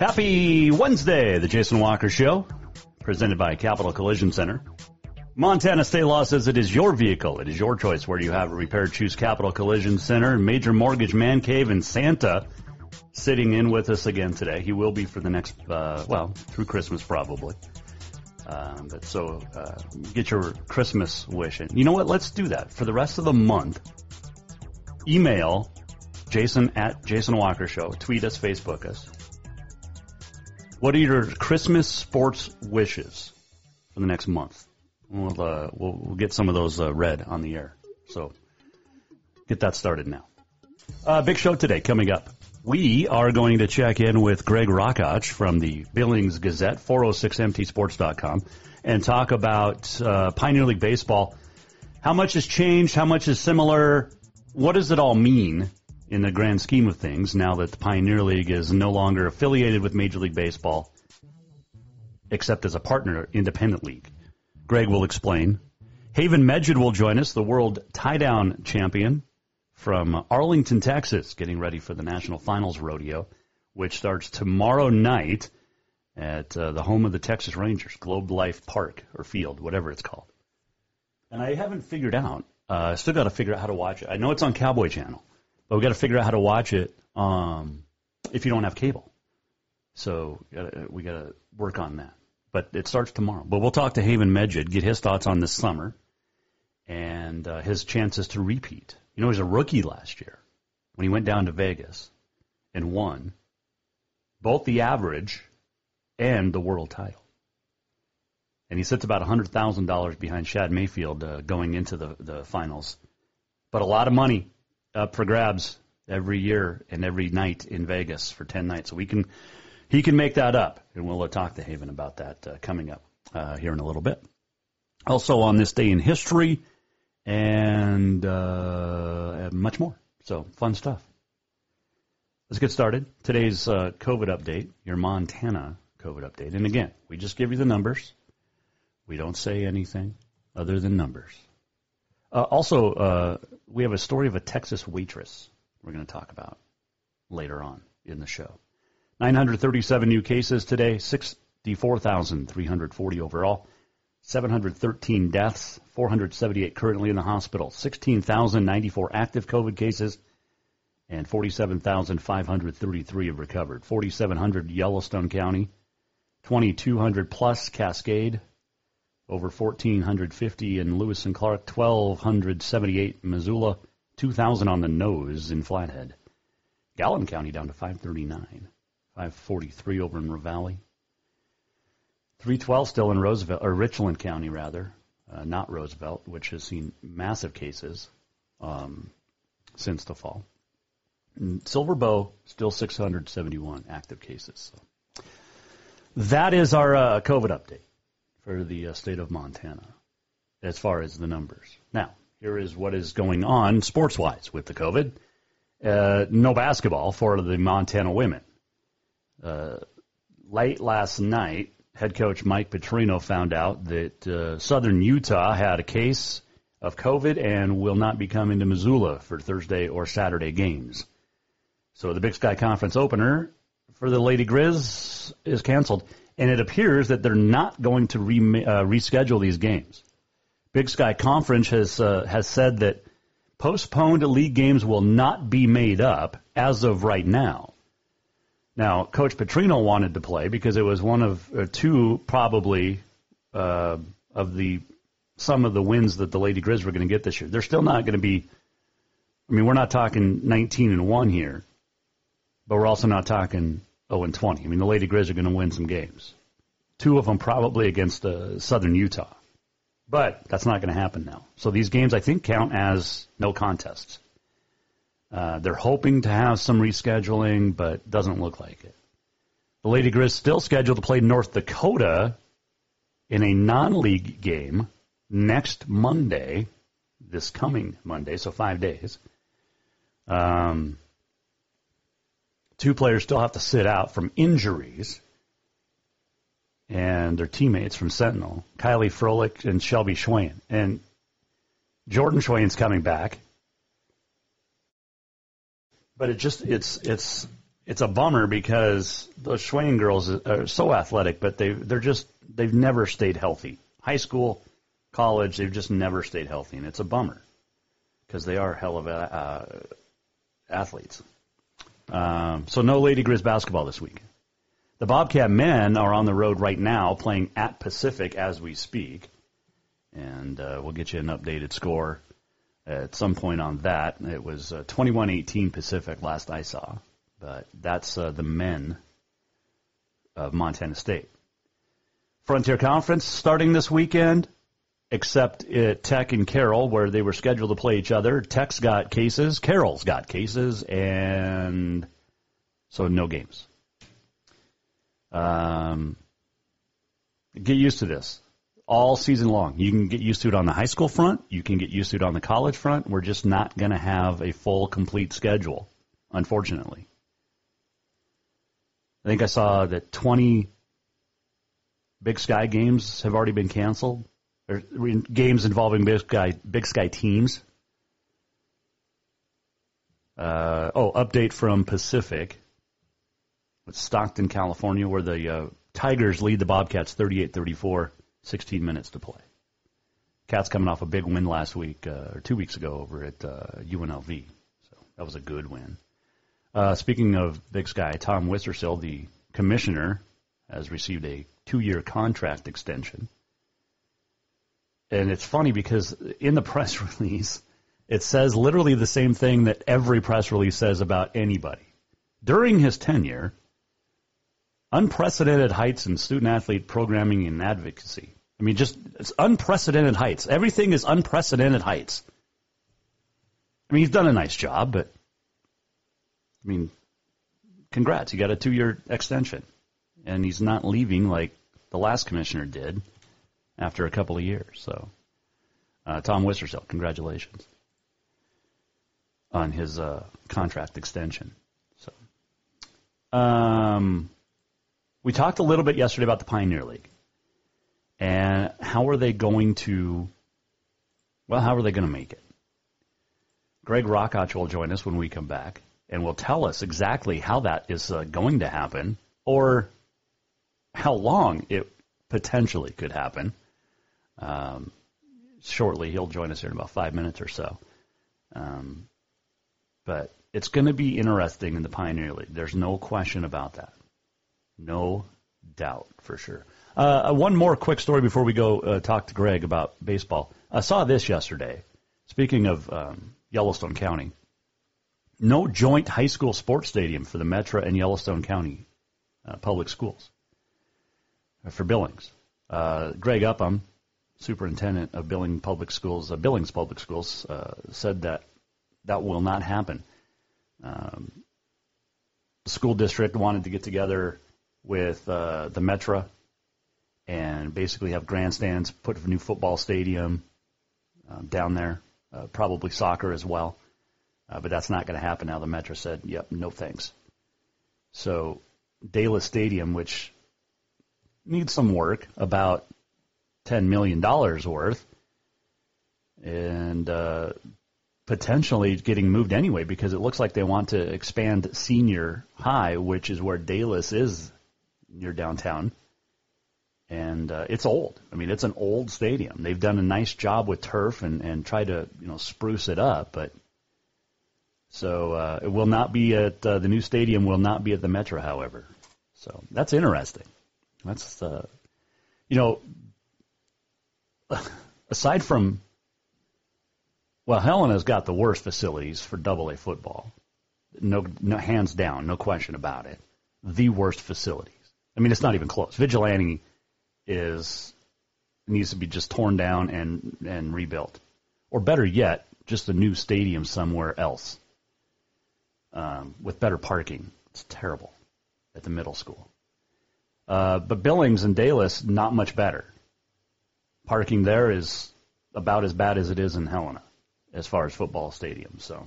Happy Wednesday, the Jason Walker Show, presented by Capital Collision Center. Montana state law says it is your vehicle. It is your choice where you have it repaired. Choose Capital Collision Center, Major Mortgage Man Cave, and Santa sitting in with us again today. He will be for the next, uh, well, through Christmas probably. Um, but so uh, get your Christmas wish in. You know what? Let's do that for the rest of the month. Email Jason at Jason Walker Show. Tweet us, Facebook us. What are your Christmas sports wishes for the next month? We'll uh, we'll, we'll get some of those uh, read on the air. So get that started now. Uh, big show today coming up. We are going to check in with Greg Rachac from the Billings Gazette, 406mtsports.com, and talk about uh, Pioneer League Baseball. How much has changed? How much is similar? What does it all mean in the grand scheme of things now that the Pioneer League is no longer affiliated with Major League Baseball, except as a partner independent league? Greg will explain. Haven Meged will join us, the world tie down champion from Arlington, Texas, getting ready for the National Finals Rodeo, which starts tomorrow night at uh, the home of the Texas Rangers, Globe Life Park or Field, whatever it's called. And I haven't figured out. Uh, I still got to figure out how to watch it. I know it's on Cowboy Channel, but we got to figure out how to watch it um, if you don't have cable. So we got to work on that. But it starts tomorrow. But we'll talk to Haven Meged, get his thoughts on this summer and uh, his chances to repeat. You know, he was a rookie last year when he went down to Vegas and won both the average and the world title. And he sits about $100,000 behind Shad Mayfield uh, going into the, the finals. But a lot of money up for grabs every year and every night in Vegas for 10 nights. So we can, he can make that up. And we'll uh, talk to Haven about that uh, coming up uh, here in a little bit. Also on this day in history, and uh, much more. So fun stuff. Let's get started. Today's uh, COVID update, your Montana COVID update. And again, we just give you the numbers. We don't say anything other than numbers. Uh, also, uh, we have a story of a Texas waitress we're going to talk about later on in the show. 937 new cases today, 64,340 overall. 713 deaths, 478 currently in the hospital, 16,094 active COVID cases, and 47,533 have recovered. 4,700 Yellowstone County, 2,200 plus Cascade, over 1,450 in Lewis and Clark, 1,278 Missoula, 2,000 on the nose in Flathead. Gallatin County down to 539, 543 over in Ravalli. 312 still in Roosevelt, or Richland County rather, uh, not Roosevelt, which has seen massive cases um, since the fall. And Silver Bow still 671 active cases. So that is our uh, COVID update for the uh, state of Montana as far as the numbers. Now, here is what is going on sports wise with the COVID. Uh, no basketball for the Montana women. Uh, late last night, head coach Mike Petrino found out that uh, Southern Utah had a case of COVID and will not be coming to Missoula for Thursday or Saturday games. So the Big Sky Conference opener for the Lady Grizz is canceled, and it appears that they're not going to re- uh, reschedule these games. Big Sky Conference has uh, has said that Postponed league games will not be made up as of right now. Now, Coach Petrino wanted to play because it was one of uh, two probably uh, of the some of the wins that the Lady Grizz were going to get this year. They're still not going to be. I mean, we're not talking 19 and one here, but we're also not talking 0 and 20. I mean, the Lady Grizz are going to win some games. Two of them probably against uh, Southern Utah. But that's not going to happen now. So these games, I think, count as no contests. Uh, they're hoping to have some rescheduling, but doesn't look like it. The Lady Grizz still scheduled to play North Dakota in a non-league game next Monday, this coming Monday, so five days. Um, two players still have to sit out from injuries and their teammates from Sentinel, Kylie Froelich and Shelby Schweyen. And Jordan Schweyen's coming back. But it just it's it's it's a bummer because those Schweyen girls are so athletic, but they they're just they've never stayed healthy. High school, college, they've just never stayed healthy, and it's a bummer because they are hell of uh, athletes. Um, so no Lady Grizz basketball this week. The Bobcat men are on the road right now, playing at Pacific as we speak, and uh, we'll get you an updated score at some point on that. It was uh, 21-18 Pacific last I saw, but that's uh, the men of Montana State. Frontier Conference starting this weekend, except at Tech and Carroll, where they were scheduled to play each other. Tech's got cases, Carroll's got cases, and so no games. Um, get used to this all season long. You can get used to it on the high school front. You can get used to it on the college front. We're just not going to have a full, complete schedule, unfortunately. I think I saw that 20 Big Sky games have already been canceled, or games involving Big Sky, Big Sky teams. Uh, oh, update from Pacific. With Stockton, California, where the uh, Tigers lead the Bobcats 38-34, 16 minutes to play. Cats coming off a big win last week uh, or two weeks ago over at uh, UNLV, so that was a good win. Uh, speaking of Big Sky, Tom Wistrcill, the commissioner, has received a two-year contract extension. And it's funny because in the press release, it says literally the same thing that every press release says about anybody. During his tenure, unprecedented heights in student athlete programming and advocacy. I mean, just it's unprecedented heights. Everything is unprecedented heights. I mean, he's done a nice job, but I mean, congrats, you got a two-year extension, and he's not leaving like the last commissioner did after a couple of years. So, uh, Tom Wistrcill, congratulations on his uh, contract extension. So, um, we talked a little bit yesterday about the Pioneer League and how are they going to, well, how are they going to make it? Greg Rachac will join us when we come back and will tell us exactly how that is uh, going to happen or how long it potentially could happen. Um, shortly, he'll join us here in about five minutes or so. Um, but it's going to be interesting in the Pioneer League. There's no question about that. No doubt for sure. Uh, one more quick story before we go uh, talk to Greg about baseball. I saw this yesterday. Speaking of um, Yellowstone County, no joint high school sports stadium for the Metra and Yellowstone County uh, public schools uh, for Billings. Uh, Greg Upham, superintendent of Billings Public Schools, uh, Billings Public Schools, said that that will not happen. Um, the school district wanted to get together with uh, the Metra and basically have grandstands, put a new football stadium um, down there, uh, probably soccer as well. Uh, but that's not going to happen now. The Metra said, yep, no thanks. So Daylis Stadium, which needs some work, about $10 million worth, and uh, potentially getting moved anyway because it looks like they want to expand senior high, which is where Daylis is near downtown. and uh, it's old. I mean, it's an old stadium. They've done a nice job with turf and and tried to you know spruce it up, but so uh, it will not be at uh, the new stadium. Will not be at the Metra, however. So that's interesting. That's uh, you know, aside from well, Helena's got the worst facilities for Double A football. No, no, hands down, no question about it. The worst facilities. I mean, it's not even close. Vigilante is needs to be just torn down and and rebuilt, or better yet, just a new stadium somewhere else um, with better parking. It's terrible at the middle school. Uh, but Billings and Daylis not much better. Parking there is about as bad as it is in Helena as far as football stadiums. So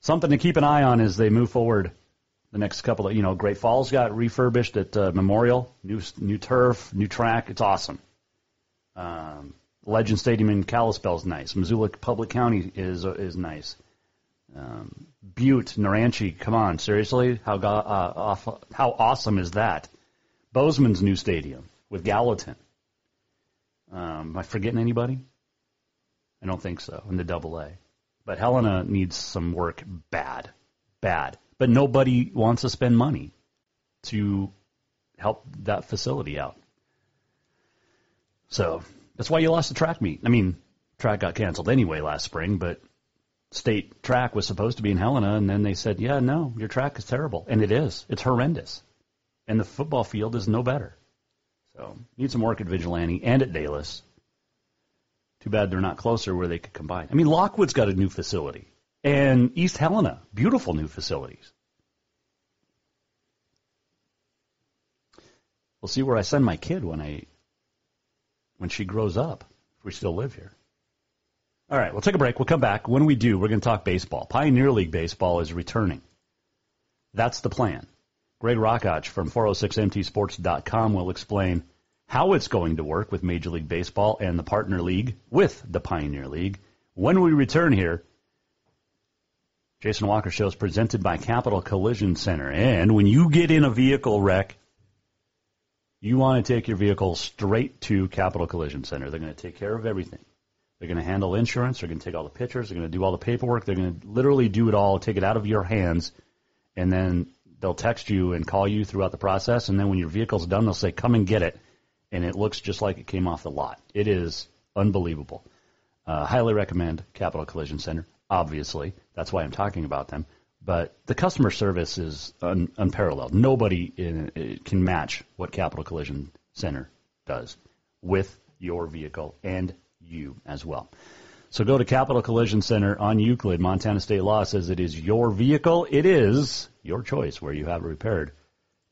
something to keep an eye on as they move forward the next couple of, you know, Great Falls got refurbished at uh, Memorial, new new turf, new track. It's awesome. Um, Legend Stadium in Kalispell is nice. Missoula Public County is uh, is nice. Um, Butte, Naranche, come on, seriously, how uh, off, how awesome is that? Bozeman's new stadium with Gallatin. Um, am I forgetting anybody? I don't think so in the Double A. But Helena needs some work bad, bad. But nobody wants to spend money to help that facility out. So that's why you lost the track meet. I mean, track got canceled anyway last spring, but state track was supposed to be in Helena, and then they said, yeah, no, your track is terrible. And it is. It's horrendous. And the football field is no better. So need some work at Vigilante and at Daylis. Too bad they're not closer where they could combine. I mean, Lockwood's got a new facility. And East Helena, beautiful new facilities. We'll see where I send my kid when I when she grows up, if we still live here. All right, we'll take a break. We'll come back. When we do, we're going to talk baseball. Pioneer League baseball is returning. That's the plan. Greg Rachac from 406mtsports.com will explain how it's going to work with Major League Baseball and the partner league with the Pioneer League. When we return here, Jason Walker Show is presented by Capital Collision Center. And when you get in a vehicle wreck, you want to take your vehicle straight to Capital Collision Center. They're going to take care of everything. They're going to handle insurance. They're going to take all the pictures. They're going to do all the paperwork. They're going to literally do it all, take it out of your hands, and then they'll text you and call you throughout the process. And then when your vehicle's done, they'll say, come and get it and it looks just like it came off the lot. It is unbelievable. Uh, highly recommend Capital Collision Center. Obviously, that's why I'm talking about them. But the customer service is un- unparalleled. Nobody in, can match what Capital Collision Center does with your vehicle and you as well. So go to Capital Collision Center on Euclid. Montana State Law says it is your vehicle. It is your choice where you have it repaired.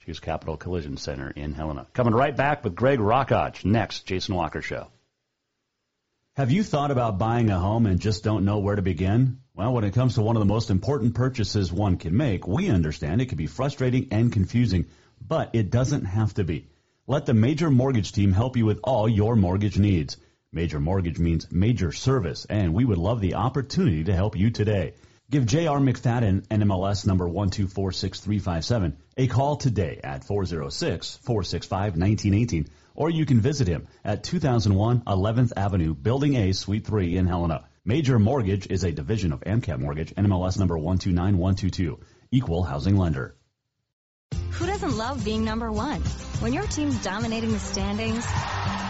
Choose Capital Collision Center in Helena. Coming right back with Greg Rachac next, Jason Walker Show. Have you thought about buying a home and just don't know where to begin? Well, when it comes to one of the most important purchases one can make, we understand it can be frustrating and confusing, but it doesn't have to be. Let the Major Mortgage team help you with all your mortgage needs. Major Mortgage means major service, and we would love the opportunity to help you today. Give J.R. McFadden, NMLS number 1246357, a call today at 406-465-1918, or you can visit him at 2001 11th Avenue, Building A, Suite 3 in Helena. Major Mortgage is a division of AMCAP Mortgage, NMLS number 129122, equal housing lender. Who doesn't love being number one? When your team's dominating the standings,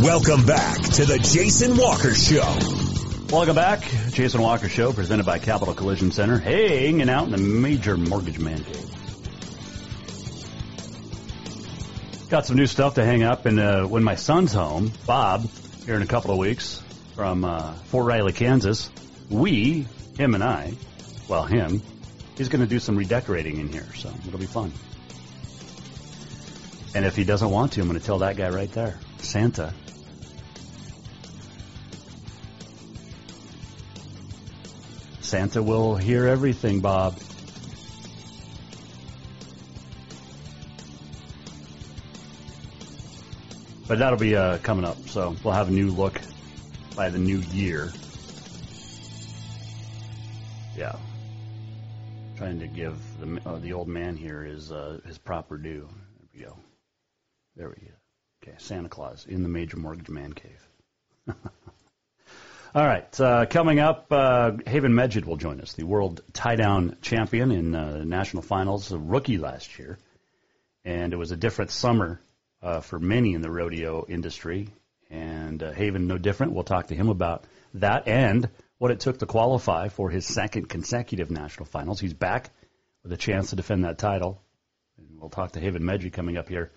Welcome back to the Jason Walker Show. Welcome back. Jason Walker Show presented by Capital Collision Center. Hanging out in the major mortgage man cave. Got some new stuff to hang up, and uh, when my son's home, Bob, here in a couple of weeks from uh, Fort Riley, Kansas, we, him and I, well, him, he's going to do some redecorating in here, so it'll be fun. And if he doesn't want to, I'm going to tell that guy right there, Santa. Santa will hear everything, Bob. But that'll be uh, coming up, so we'll have a new look by the new year. Yeah, trying to give the uh, the old man here his uh, his proper due. There we go. There we go. Okay, Santa Claus in the major mortgage man cave. All right, uh, coming up, uh, Haven Meged will join us, the world tie down champion in uh, national finals, a rookie last year. And it was a different summer uh, for many in the rodeo industry. And uh, Haven, no different. We'll talk to him about that and what it took to qualify for his second consecutive national finals. He's back with a chance to defend that title. And we'll talk to Haven Medjid coming up here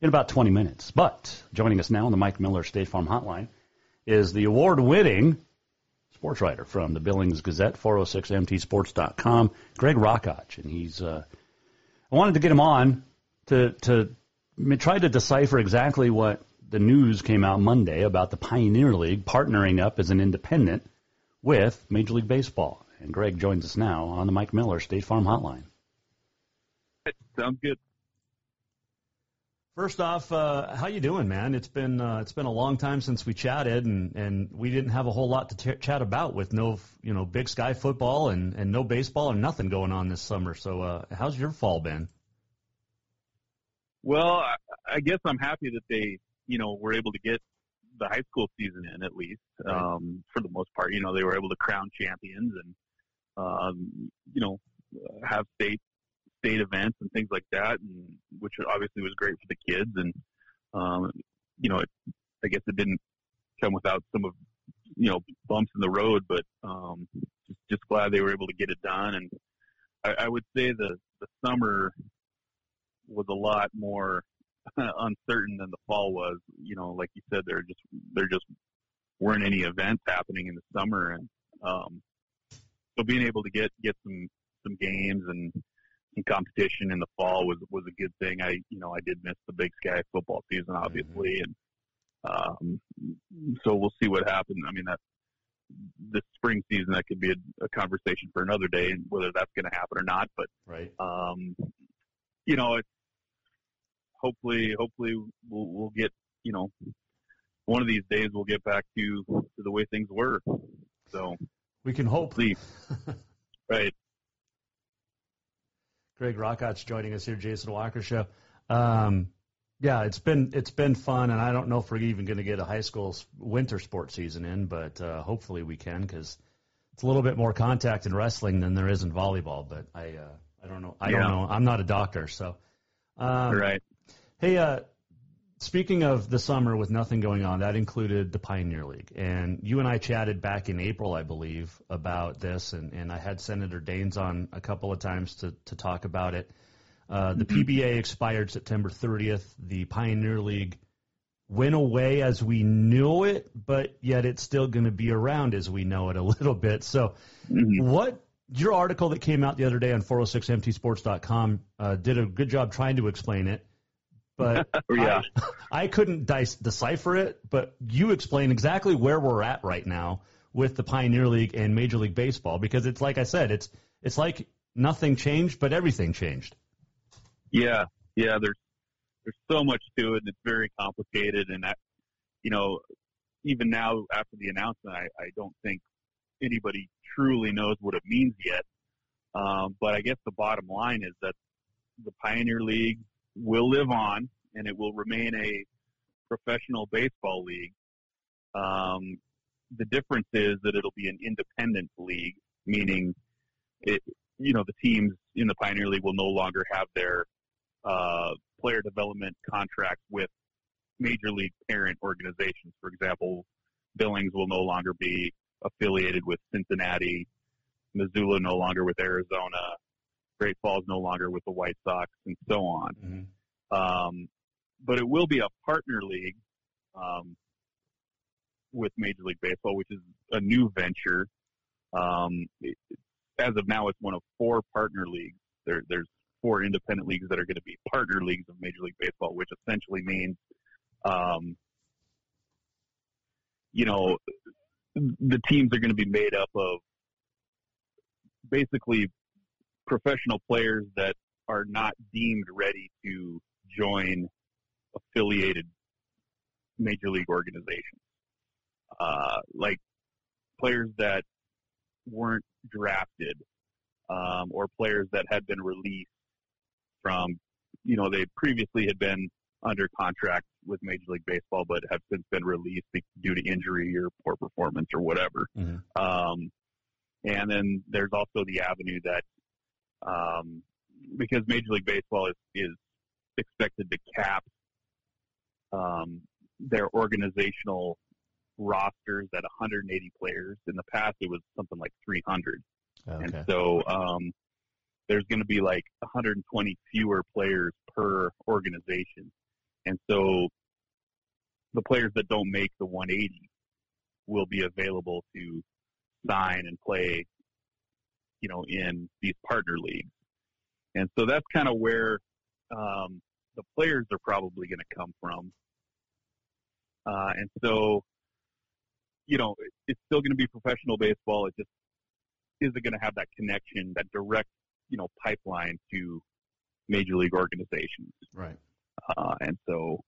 in about 20 minutes. But joining us now on the Mike Miller State Farm Hotline is the award-winning sports writer from the Billings Gazette, 406mtsports.com, Greg Rachac, and he's. Uh, I wanted to get him on to to try to decipher exactly what the news came out Monday about the Pioneer League partnering up as an independent with Major League Baseball. And Greg joins us now on the Mike Miller State Farm Hotline. Sounds good. First off, uh, how you doing, man? It's been uh, it's been a long time since we chatted, and, and we didn't have a whole lot to t- chat about with no you know Big Sky football and, and no baseball and nothing going on this summer. So, uh, how's your fall been? Well, I guess I'm happy that they you know were able to get the high school season in at least um, for the most part. You know, they were able to crown champions and um, you know have state state events and things like that, and which obviously was great for the kids. And um, you know, it, I guess it didn't come without some of you know bumps in the road, but um, just, just glad they were able to get it done. And I, I would say the the summer was a lot more uncertain than the fall was. You know, like you said, there just there just weren't any events happening in the summer, and um, so being able to get get some some games and some competition in the fall was was a good thing. I you know I did miss the Big Sky football season obviously, and um, so we'll see what happens. I mean that this spring season that could be a, a conversation for another day, and whether that's going to happen or not. But right, um, you know, it's hopefully hopefully we'll we'll get you know one of these days we'll get back to to the way things were. So we can hope. Right. Greg Rachac joining us here, Jason Walker Show. Um, yeah, it's been it's been fun, and I don't know if we're even going to get a high school winter sports season in, but uh, hopefully we can because it's a little bit more contact in wrestling than there is in volleyball. But I uh, I don't know I yeah. don't know I'm not a doctor, so um, right. Hey, uh, speaking of the summer with nothing going on, that included the Pioneer League, and you and I chatted back in April, I believe, about this, and, and I had Senator Daines on a couple of times to to talk about it. Uh, the PBA expired September 30th. The Pioneer League went away as we knew it, but yet it's still going to be around as we know it a little bit. So, what your article that came out the other day on 406mtsports.com uh, did a good job trying to explain it, but Yeah. I, I couldn't dice, decipher it. But you explain exactly where we're at right now with the Pioneer League and Major League Baseball because it's like I said, it's it's like nothing changed, but everything changed. Yeah, yeah. There's there's so much to it, and it's very complicated. And that, you know, even now after the announcement, I, I don't think anybody truly knows what it means yet. Um, but I guess the bottom line is that the Pioneer League will live on, and it will remain a professional baseball league. Um, the difference is that it'll be an independent league, meaning it, you know, the teams in the Pioneer League will no longer have their uh, player development contracts with major league parent organizations. For example, Billings will no longer be affiliated with Cincinnati, Missoula no longer with Arizona, Great Falls no longer with the White Sox, and so on. Um, but it will be a partner league um, with Major League Baseball, which is a new venture. Um, it, as of now, it's one of four partner leagues. There, there's four independent leagues that are going to be partner leagues of Major League Baseball, which essentially means, um, you know, the teams are going to be made up of basically professional players that are not deemed ready to join affiliated major league organizations. Uh, like players that weren't drafted, um, or players that had been released from, you know, they previously had been under contract with Major League Baseball, but have since been released due to injury or poor performance or whatever. Um, and then there's also the avenue that, um, because Major League Baseball is, is expected to cap um, their organizational rosters at 180 players. In the past, it was something like 300. And so um, there's going to be like 120 fewer players per organization. And so the players that don't make the 180 will be available to sign and play, you know, in these partner leagues. And so that's kind of where um, the players are probably going to come from. Uh, and so, you know, it's still going to be professional baseball. It just isn't going to have that connection, that direct, you know, pipeline to major league organizations. Right. Uh, and so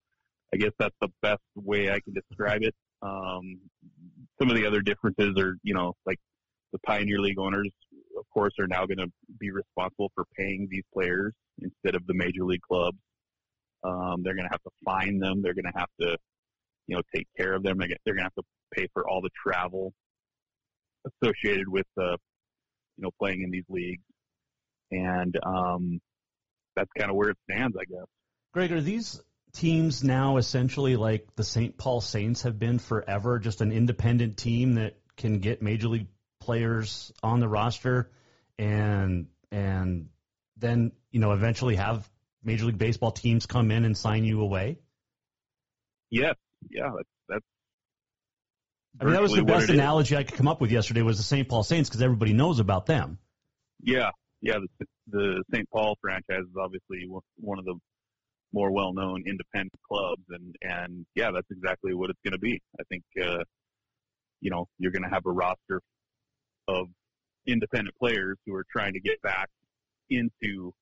I guess that's the best way I can describe it. Um, some of the other differences are, you know, like the Pioneer League owners, of course, are now going to be responsible for paying these players instead of the major league clubs. Um, they're going to have to find them. They're going to have to, you know, take care of them. They're going to have to pay for all the travel associated with, uh, you know, playing in these leagues. And um, that's kind of where it stands, I guess. Greg, are these teams now essentially like the St. Paul Saints have been forever, just an independent team that can get major league players on the roster and and then, you know, eventually have major league baseball teams come in and sign you away? Yes, yeah, that's that's. I mean, that was the best it is. analogy I could come up with yesterday was the St. Paul Saints because everybody knows about them. Yeah, yeah. The, the St. Paul franchise is obviously one- one of the more well-known independent clubs, and and yeah, that's exactly what it's going to be. I think uh, you know you're going to have a roster of independent players who are trying to get back into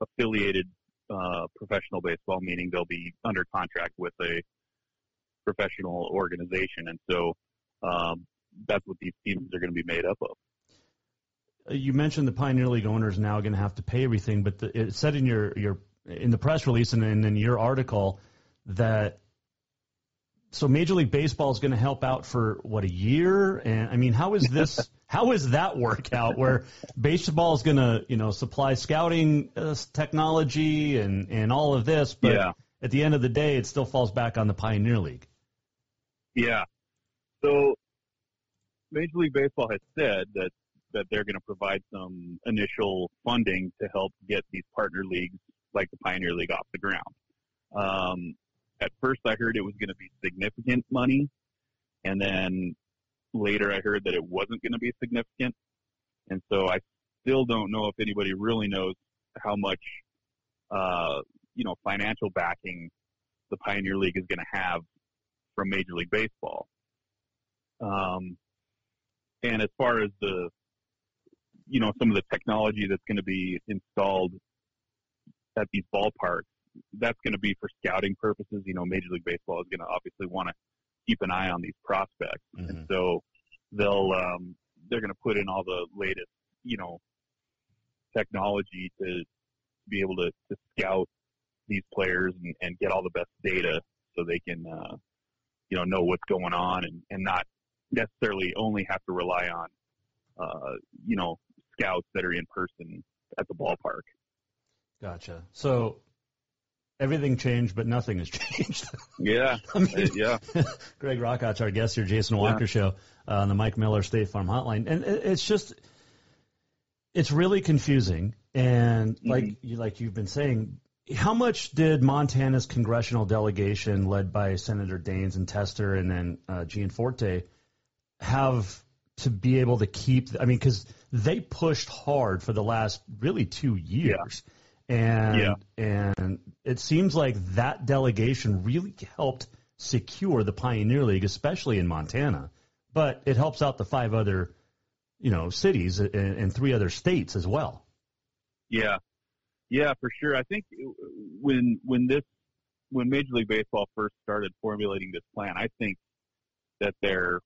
affiliated uh, professional baseball, meaning they'll be under contract with a professional organization, and so um, that's what these teams are going to be made up of. Uh, You mentioned the Pioneer League owners now going to have to pay everything, but the, it said in your, your in the press release and in, in your article that so Major League Baseball is going to help out for what a year, and I mean, how is this? how is that work out? Where baseball is going to you know supply scouting uh, technology and and all of this, but Yeah. at the end of the day, it still falls back on the Pioneer League. Yeah. So Major League Baseball has said that that they're going to provide some initial funding to help get these partner leagues like the Pioneer League off the ground. Um, at first, I heard it was going to be significant money, and then later I heard that it wasn't going to be significant. And so I still don't know if anybody really knows how much, uh, you know, financial backing the Pioneer League is going to have from Major League Baseball. Um, and as far as the, you know, some of the technology that's going to be installed at these ballparks, that's going to be for scouting purposes. You know, Major League Baseball is going to obviously want to keep an eye on these prospects, mm-hmm. and so they'll um, they're going to put in all the latest, you know, technology to be able to, to scout these players and, and get all the best data so they can, uh, you know, know what's going on and, and not necessarily only have to rely on, uh, you know, scouts that are in person at the ballpark. Gotcha. So everything changed, but nothing has changed. yeah. I mean, yeah. Greg Rachac, our guest here, Jason Walker yeah. Show uh, on the Mike Miller State Farm Hotline, and it's just it's really confusing. And mm-hmm. like you like you've been saying, how much did Montana's congressional delegation, led by Senator Daines and Tester, and then uh, Gianforte, have to be able to keep? I mean, because they pushed hard for the last really two years. Yeah and yeah. and it seems like that delegation really helped secure the Pioneer League, especially in Montana. But it helps out the five other, you know, cities and, and three other states as well. Yeah, yeah, for sure. I think when when this when Major League Baseball first started formulating this plan, I think that their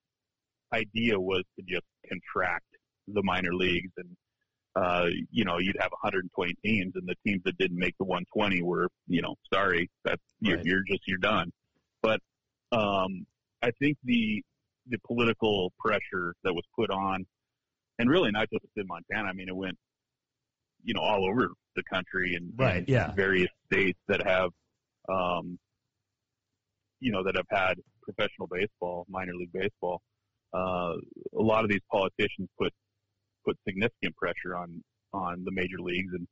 idea was to just contract the minor leagues and uh, you know, you'd have 120 teams, and the teams that didn't make the 120 were, you know, sorry, that's you're, right. you're just you're done. But um, I think the the political pressure that was put on, and really not just in Montana. I mean, it went, you know, all over the country and, right, and yeah. various states that have, um, you know, that have had professional baseball, minor league baseball. Uh, a lot of these politicians put put significant pressure on on the major leagues and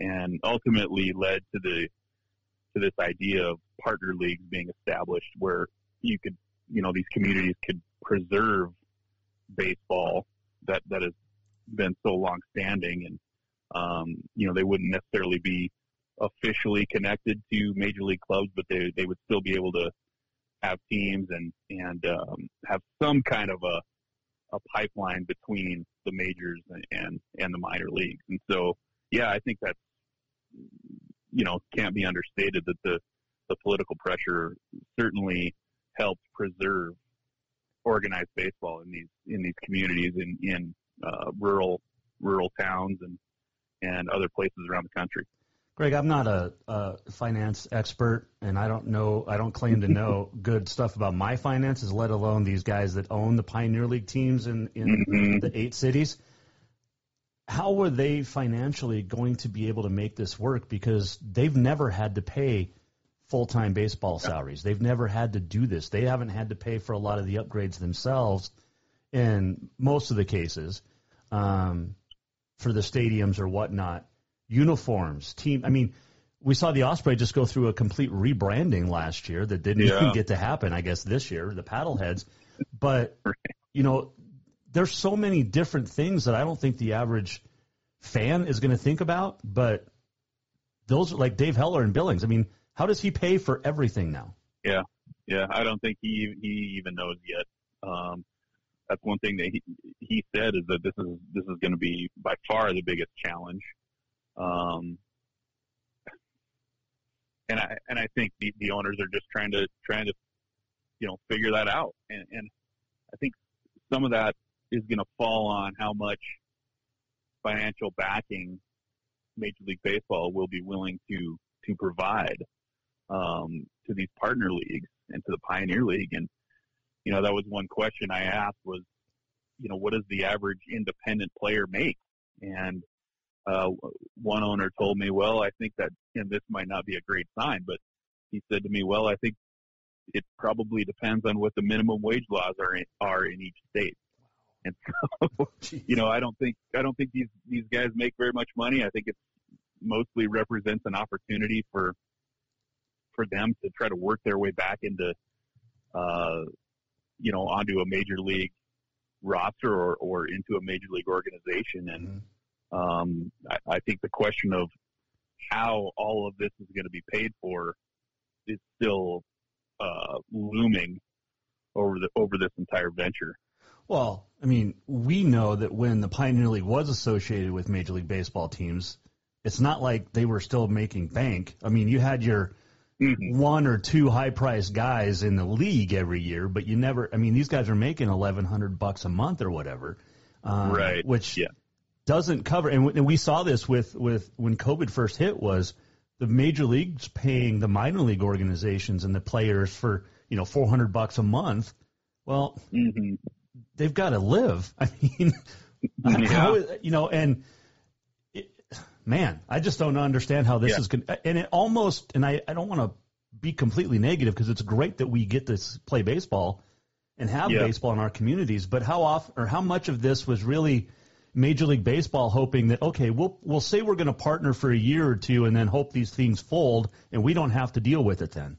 and ultimately led to the to this idea of partner leagues being established where you could you know these communities could preserve baseball that that has been so long standing and um, you know they wouldn't necessarily be officially connected to major league clubs but they they would still be able to have teams and and um, have some kind of a a pipeline between the majors and and the minor leagues. And so, yeah, I think that you know can't be understated that the the political pressure certainly helped preserve organized baseball in these in these communities in in uh, rural rural towns and and other places around the country. Greg, I'm not a, a, finance expert, and I don't know, I don't claim to know good stuff about my finances, let alone these guys that own the Pioneer League teams in, in mm-hmm. the eight cities. How were they financially going to be able to make this work? Because they've never had to pay full time baseball salaries. They've never had to do this. They haven't had to pay for a lot of the upgrades themselves in most of the cases um, for the stadiums or whatnot uniforms, team. I mean, we saw the Osprey just go through a complete rebranding last year that didn't yeah. even get to happen, I guess, this year, the paddleheads. But, you know, there's so many different things that I don't think the average fan is going to think about. But those are like Dave Heller and Billings. I mean, how does he pay for everything now? Yeah. Yeah. I don't think he, he even knows yet. Um, that's one thing that he, he said is that this is, this is going to be by far the biggest challenge. Um, and I and I think the, the owners are just trying to trying to you know figure that out, and, and I think some of that is going to fall on how much financial backing Major League Baseball will be willing to to provide um, to these partner leagues and to the Pioneer League. And you know that was one question I asked was, you know, what does the average independent player make? And uh, one owner told me, well, I think that, and this might not be a great sign, but he said to me, well, I think it probably depends on what the minimum wage laws are in, are in each state. And so, you know, I don't think I don't think these these guys make very much money. I think it mostly represents an opportunity for for them to try to work their way back into, uh, you know, onto a major league roster or, or into a major league organization. And um, I, I think the question of how all of this is going to be paid for is still uh, looming over the over this entire venture. Well, I mean, we know that when the Pioneer League was associated with Major League Baseball teams, it's not like they were still making bank. I mean, you had your mm-hmm. one or two high-priced guys in the league every year, but you never. I mean, these guys are making eleven hundred bucks a month or whatever, um, right? Which yeah. Doesn't cover. And, we saw this with with when COVID first hit was the major leagues paying the minor league organizations and the players for you know four hundred bucks a month. Well, mm-hmm. they've got to live. I mean, yeah. how, you know, and man, I just don't understand how this yeah. is going to, and it almost, and I, I don't want to be completely negative because it's great that we get to play baseball and have yeah. baseball in our communities, but how often or how much of this was really Major League Baseball hoping that, okay, we'll, we'll say we're going to partner for a year or two and then hope these things fold and we don't have to deal with it then.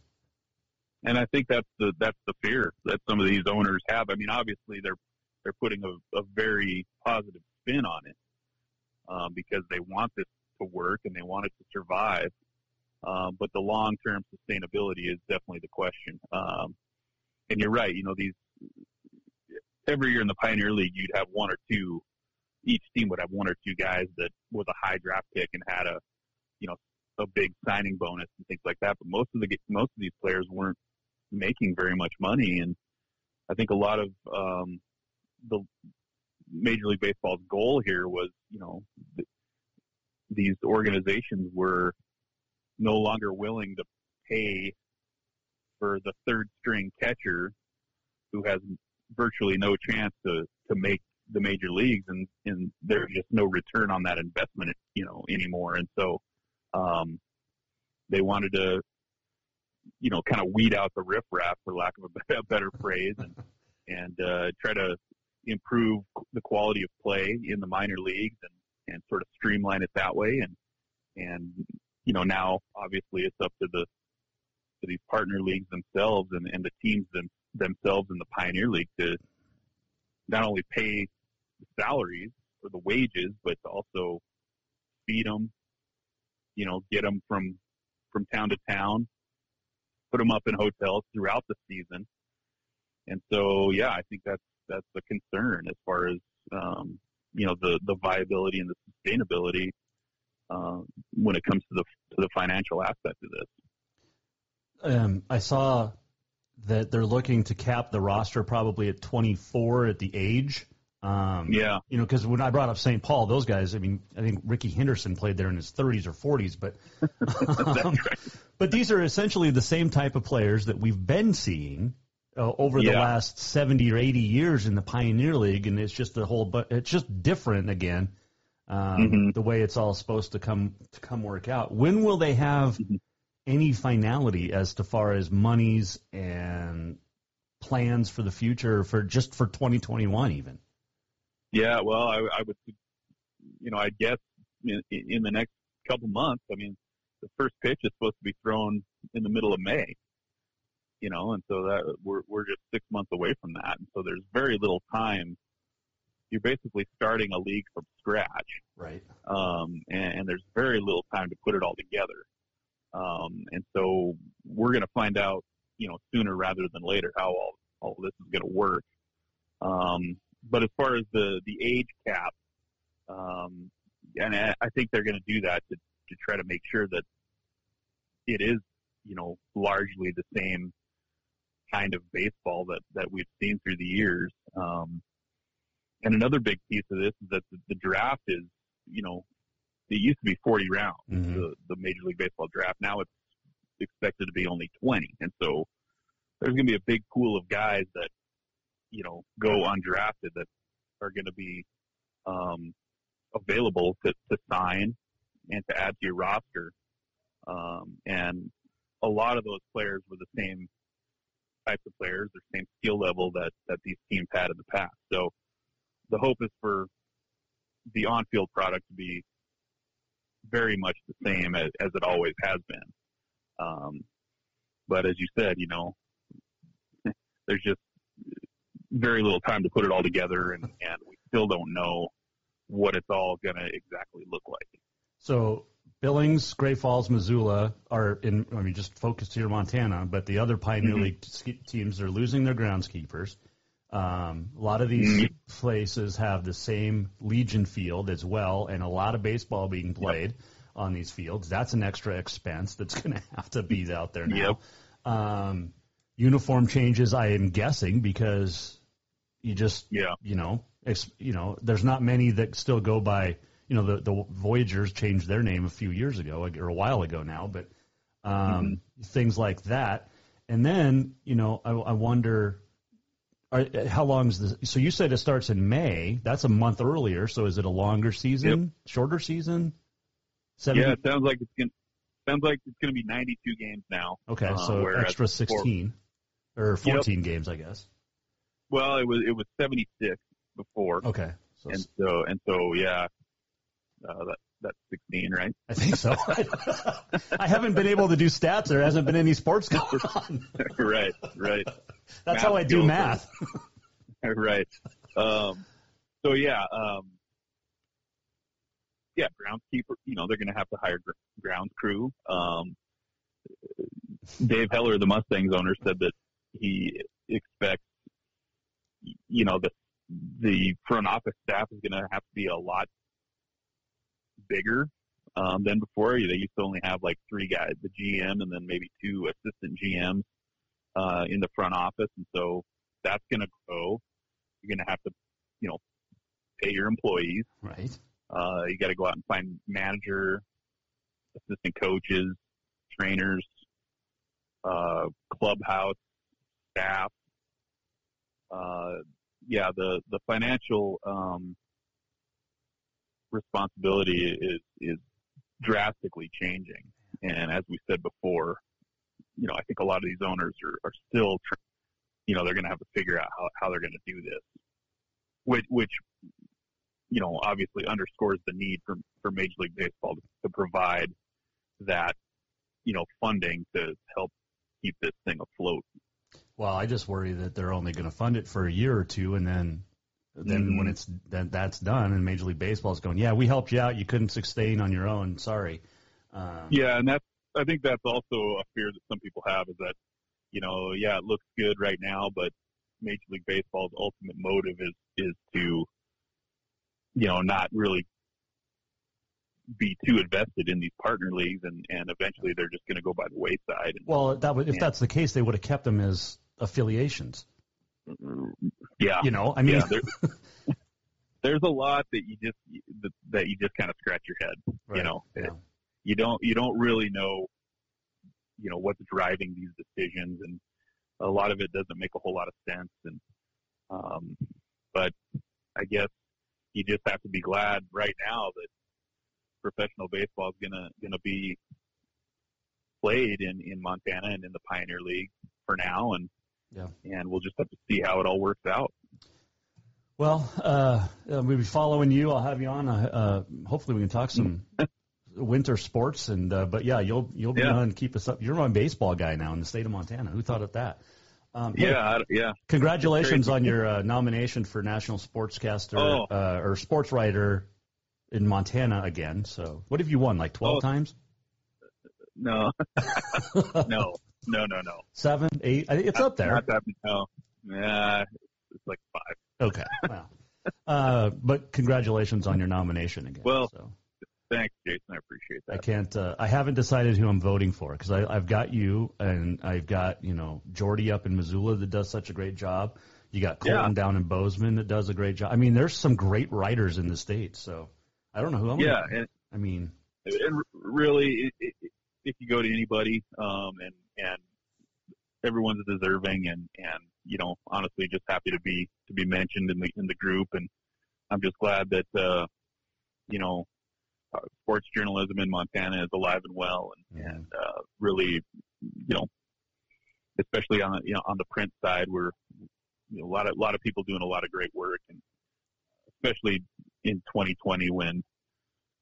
And I think that's the, that's the fear that some of these owners have. I mean, obviously they're, they're putting a, a very positive spin on it um, because they want this to work and they want it to survive. Um, but the long-term sustainability is definitely the question. Um, and you're right. You know, these every year in the Pioneer League, you'd have one or two. Each team would have one or two guys that was a high draft pick and had a, you know, a big signing bonus and things like that. But most of the most of these players weren't making very much money, and I think a lot of um, the Major League Baseball's goal here was, you know, th- these organizations were no longer willing to pay for the third string catcher who has virtually no chance to, to make the major leagues and, and there's just no return on that investment, you know, anymore. And so, um, they wanted to, you know, kind of weed out the riffraff for lack of a, a better phrase and, and, uh, try to improve the quality of play in the minor leagues and, and sort of streamline it that way. And, and, you know, now obviously it's up to the, to these partner leagues themselves and, and the teams them, themselves in the Pioneer League to not only pay the salaries or the wages, but to also feed them, you know, get them from, from town to town, put them up in hotels throughout the season. And so, yeah, I think that's that's a concern as far as um, you know the the viability and the sustainability uh, when it comes to the to the financial aspect of this. Um, I saw that they're looking to cap the roster probably at 24 at the age. Um, yeah. You know, because when I brought up St. Paul, those guys, I mean, I think Rickey Henderson played there in his 30s or 40s, but um, right. but these are essentially the same type of players that we've been seeing uh, over yeah. the last 70 or 80 years in the Pioneer League, and it's just a whole, but it's just different again. Um, mm-hmm. The way it's all supposed to come to come work out. When will they have mm-hmm. any finality as to far as monies and plans for the future for just for 2021 even? Yeah, well, I, I would, you know, I guess in, in the next couple months. I mean, the first pitch is supposed to be thrown in the middle of May you know, and so that we're we're just six months away from that, and so there's very little time. You're basically starting a league from scratch, right? Um, and, and there's very little time to put it all together, um, and so we're going to find out, you know, sooner rather than later how all all this is going to work. Um, but as far as the the age cap, um, and I, I think they're going to do that to to try to make sure that it is, you know, largely the same kind of baseball that that we've seen through the years. Um, and another big piece of this is that the, the draft is, you know, it used to be 40 rounds, mm-hmm. the, the Major League Baseball draft. Now it's expected to be only 20. And so there's going to be a big pool of guys that, you know, go undrafted that are going to be um, available to, to sign and to add to your roster. Um, and a lot of those players were the same types of players, the same skill level that, that these teams had in the past. So the hope is for the on-field product to be very much the same as, as it always has been. Um, but as you said, you know, there's just very little time to put it all together, and, and we still don't know what it's all going to exactly look like. So Billings, Great Falls, Missoula are in. I mean, just focused here in Montana, but the other Pioneer Mhm. League teams are losing their groundskeepers. Um, a lot of these Mhm. places have the same Legion field as well, and a lot of baseball being played on these fields. That's an extra expense that's going to have to be out there now. Um, uniform changes, I am guessing, because you just, yeah. you know, ex, you know, there's not many that still go by. You know, the the Voyagers changed their name a few years ago or a while ago now, but um, things like that. And then, you know, I, I wonder. Are, how long is this? So you said it starts in May. That's a month earlier. So is it a longer season, shorter season? Yeah, it sounds like it's going sounds like it's going to be 92 games now. Okay, uh, so extra before- 16 or 14 games, I guess. Well, it was it was 76 before. Okay, so and so and so yeah, uh, that that's 16, right? I think so. I haven't been able to do stats. There hasn't been any sports going on. right, right. That's how I do math. right. Um, so yeah, um, yeah, groundskeeper. You know, they're going to have to hire gr- grounds crew. Um, Dave Heller, the Mustangs owner, said that he expects, you know, the the front office staff is going to have to be a lot bigger um, than before. They used to only have like three guys, the GM and then maybe two assistant GMs uh, in the front office, and so that's going to grow. You're going to have to, you know, pay your employees. Right. Uh, you got to go out and find manager, assistant coaches, trainers, uh, clubhouse staff. Uh, yeah, the the financial um, responsibility is is drastically changing, and as we said before, you know, I think a lot of these owners are, are still, you know, they're going to have to figure out how how they're going to do this, which which you know obviously underscores the need for for Major League Baseball to, to provide that you know funding to help keep this thing afloat. Well, I just worry that they're only going to fund it for a year or two, and then then Mhm. when it's then that's done, and Major League Baseball is going, yeah, we helped you out. You couldn't sustain on your own. Sorry. Um, Yeah, and that's I think that's also a fear that some people have is that you know yeah it looks good right now, but Major League Baseball's ultimate motive is is to you know not really be too invested in these partner leagues, and and eventually they're just going to go by the wayside. And, Well, that would, if Yeah. that's the case, they would have kept them as affiliations. yeah, You know, I mean, yeah, there, there's a lot that you just that, that you just kind of scratch your head. You know, yeah. you don't you don't really know, you know, what's driving these decisions, and a lot of it doesn't make a whole lot of sense. And um, but I guess you just have to be glad right now that professional baseball is gonna gonna be played in in Montana and in the Pioneer League for now, and Yeah. and we'll just have to see how it all works out. Well, uh, uh, we'll be following you. I'll have you on. Uh, uh, hopefully, we can talk some winter sports. And uh, but yeah, you'll you'll be Yeah. on. Keep us up. You're my baseball guy now in the state of Montana. Who thought of that? Um, hey, Yeah, I, yeah. Congratulations on your uh, nomination for National Sportscaster Oh. uh, or Sports Writer in Montana again. So, what have you won? Like twelve Oh. times? No, no, no, no, no. Seven, eight? I- It's up there. Not that, no. Yeah, it's like five. Okay. Wow. Uh, but congratulations on your nomination again. Well, so. thanks, Jason. I appreciate that. I can't. Uh, I haven't decided who I'm voting for because I've got you and I've got you know Jordy up in Missoula that does such a great job. You got Colton Yeah. down in Bozeman that does a great job. I mean, there's some great writers in the state. So I don't know who I'm. Yeah, and, I mean, and really, it, it, if you go to anybody, um, and and everyone's deserving, and and you know, honestly, just happy to be to be mentioned in the in the group, and I'm just glad that uh, you know, uh, sports journalism in Montana is alive and well, and, and uh, really, you know, especially on you know on the print side, we're you know, a lot of a lot of people doing a lot of great work, and especially in 2020 when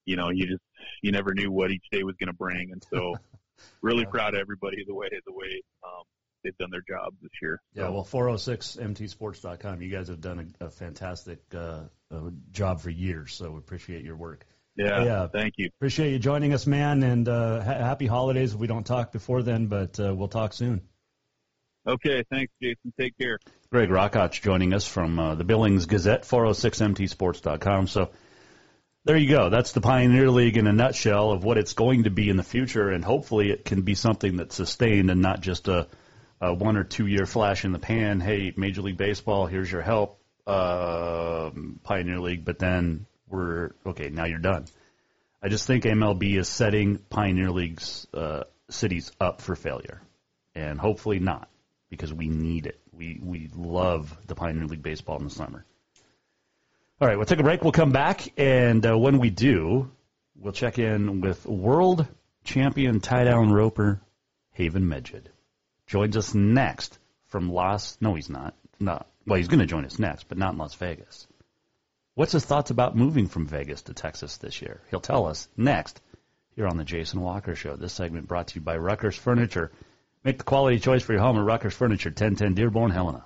you know you just you never knew what each day was going to bring, and so really proud of everybody the way the way um, they've done their job this year. Yeah, well, 406mtsports.com. You guys have done a, a fantastic uh, uh, job for years, so we appreciate your work. Yeah, yeah, thank you. Appreciate you joining us, man, and uh, ha- happy holidays if we don't talk before then, but uh, we'll talk soon. Okay, thanks, Jason. Take care. Greg Rachac joining us from uh, the Billings Gazette, 406mtsports.com. So there you go. That's the Pioneer League in a nutshell of what it's going to be in the future, and hopefully it can be something that's sustained and not just a, a one or two year flash in the pan. Hey, Major League Baseball, here's your help, uh, Pioneer League, but then we're okay. Now you're done. I just think MLB is setting Pioneer League's uh, cities up for failure, and hopefully not, because we need it. We we love the Pioneer League baseball in the summer. All right, we'll take a break. We'll come back, and uh, when we do, we'll check in with world champion tie down roper Haven Meged. Joins us next from Las. No, he's not. Not well. He's going to join us next, but not in Las Vegas. What's his thoughts about moving from Vegas to Texas this year? He'll tell us next here on the Jason Walker Show. This segment brought to you by Ruckers Furniture. Make the quality choice for your home at Ruckers Furniture, 1010 Dearborn, Helena.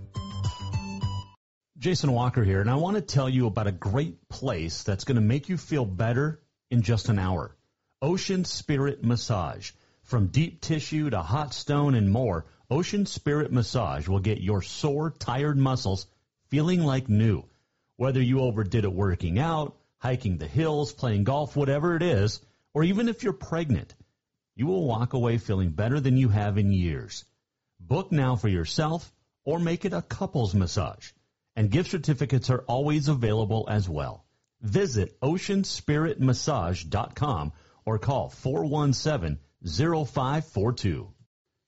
Jason Walker here, and I want to tell you about a great place that's going to make you feel better in just an hour. Ocean Spirit Massage. From deep tissue to hot stone and more, Ocean Spirit Massage will get your sore, tired muscles feeling like new. Whether you overdid it working out, hiking the hills, playing golf, whatever it is, or even if you're pregnant, you will walk away feeling better than you have in years. Book now for yourself or make it a couples massage and gift certificates are always available as well. Visit oceanspiritmassage.com or call 417-0542.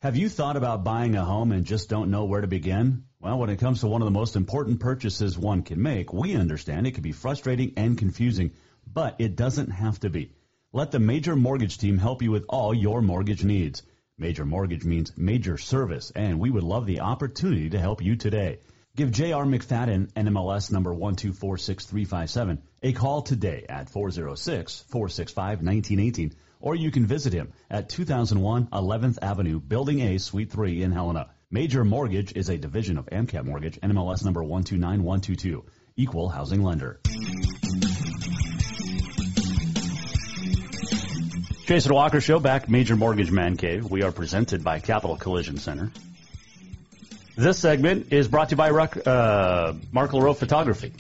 Have you thought about buying a home and just don't know where to begin? Well, when it comes to one of the most important purchases one can make, we understand it can be frustrating and confusing, but it doesn't have to be. Let the Major Mortgage team help you with all your mortgage needs. Major Mortgage means major service, and we would love the opportunity to help you today. Give J.R. McFadden, NMLS number 1246357, a call today at 406-465-1918, or you can visit him at 2001 11th Avenue, Building A, Suite 3 in Helena. Major Mortgage is a division of AMCAP Mortgage, NMLS number 129122, equal housing lender. Jason Walker Show back, Major Mortgage Man Cave. We are presented by Capital Collision Center. This segment is brought to you by uh, Mark LaRoe Photography.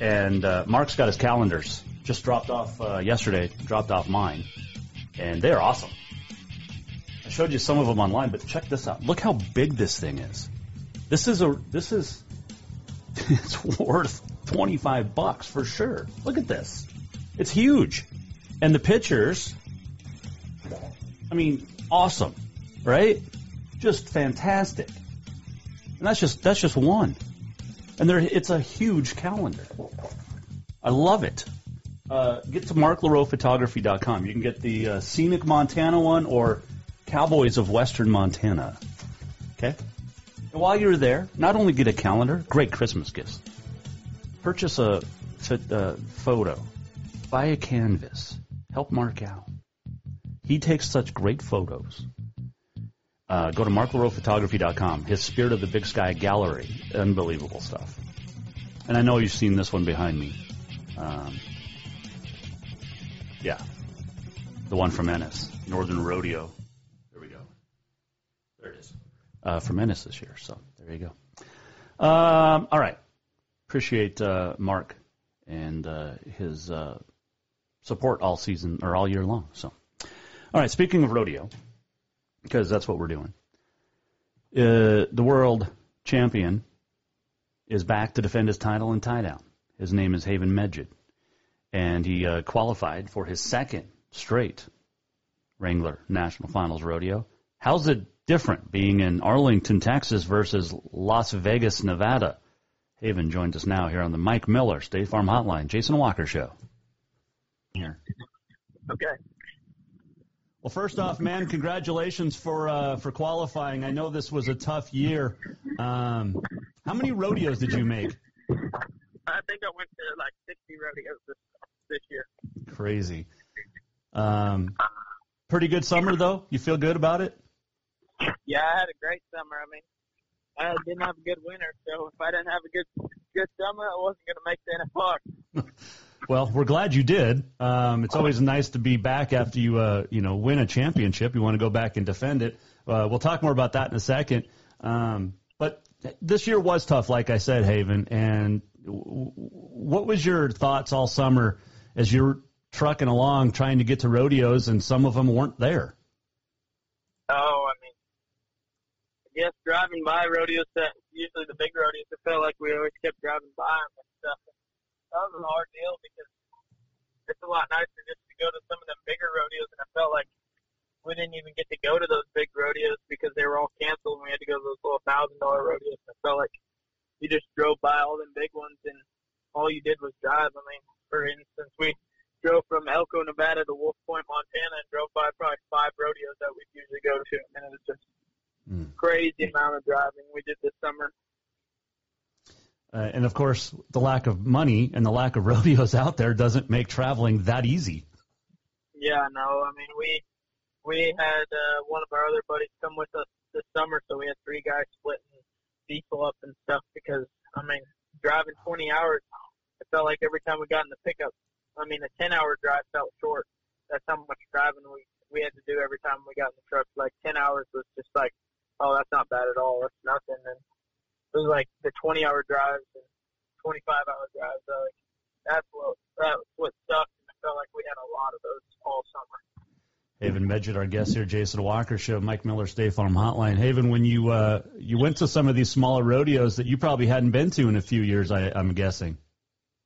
And uh, Mark's got his calendars. Just dropped off uh, yesterday, dropped off mine. And they're awesome. I showed you some of them online, but check this out. Look how big this thing is. This is a, this is, it's worth 25 bucks for sure. Look at this. It's huge. And the pictures, I mean, awesome, right? Just fantastic. And that's just that's just one. And there it's a huge calendar. I love it. Uh, get to marklaroephotography.com. You can get the uh, scenic Montana one or Cowboys of Western Montana. Okay. And while you're there, not only get a calendar, great Christmas gifts. Purchase a uh, photo, buy a canvas, help Mark out. He takes such great photos. Uh, go to marklaroephotography.com. His Spirit of the Big Sky Gallery. Unbelievable stuff. And I know you've seen this one behind me. Um, yeah. The one from Ennis, Northern Rodeo. There we go. There it is. Uh, from Ennis this year. So there you go. Um, all right. Appreciate uh, Mark and uh, his uh, support all season or all year long. So, all right. Speaking of rodeo, because that's what we're doing. Uh, the world champion is back to defend his title in tie down. His name is Haven Meged, and he uh, qualified for his second straight Wrangler National Finals rodeo. How's it different being in Arlington, Texas versus Las Vegas, Nevada? Haven joins us now here on the Mike Miller State Farm Hotline. Jason Walker Show. Here. Okay. Well, first off, man, congratulations for uh, for qualifying. I know this was a tough year. Um, how many rodeos did you make? I think I went to like 60 rodeos this, this year. Crazy. Um, pretty good summer though. You feel good about it? Yeah, I had a great summer. I mean, I didn't have a good winter, so if I didn't have a good good summer, I wasn't going to make the NFR. well, we're glad you did. Um, it's always nice to be back after you uh, you know win a championship. You want to go back and defend it. Uh, we'll talk more about that in a second. Um, but this year was tough, like I said, Haven. And what was your thoughts all summer as you're trucking along trying to get to rodeos and some of them weren't there? Oh, I mean, I guess driving by rodeos usually the big rodeos, it felt like we always kept driving by them and stuff. That was a hard deal because it's a lot nicer just to go to some of them bigger rodeos, and I felt like we didn't even get to go to those big rodeos because they were all canceled and we had to go to those little thousand dollar rodeos. And I felt like you just drove by all them big ones and all you did was drive. I mean, for instance, we drove from Elko, Nevada to Wolf Point, Montana and drove by probably five rodeos that we usually go to. And it was just mm. crazy amount of driving we did this summer. Uh, and of course, the lack of money and the lack of rodeos out there doesn't make traveling that easy. Yeah, no. I mean, we we had uh, one of our other buddies come with us this summer, so we had three guys splitting diesel up and stuff because I mean, driving 20 hours, it felt like every time we got in the pickup, I mean, a 10 hour drive felt short. That's how much driving we we had to do every time we got in the truck. Like 10 hours was just like, oh, that's not bad at all. That's nothing. And it was like the 20 hour drives and 25 hour drives. So like, that's what that's what sucked. And I felt like we had a lot of those all summer. Haven Meged, our guest here, Jason Walker Show, Mike Miller State Farm Hotline. Haven, when you uh, you went to some of these smaller rodeos that you probably hadn't been to in a few years, I, I'm guessing.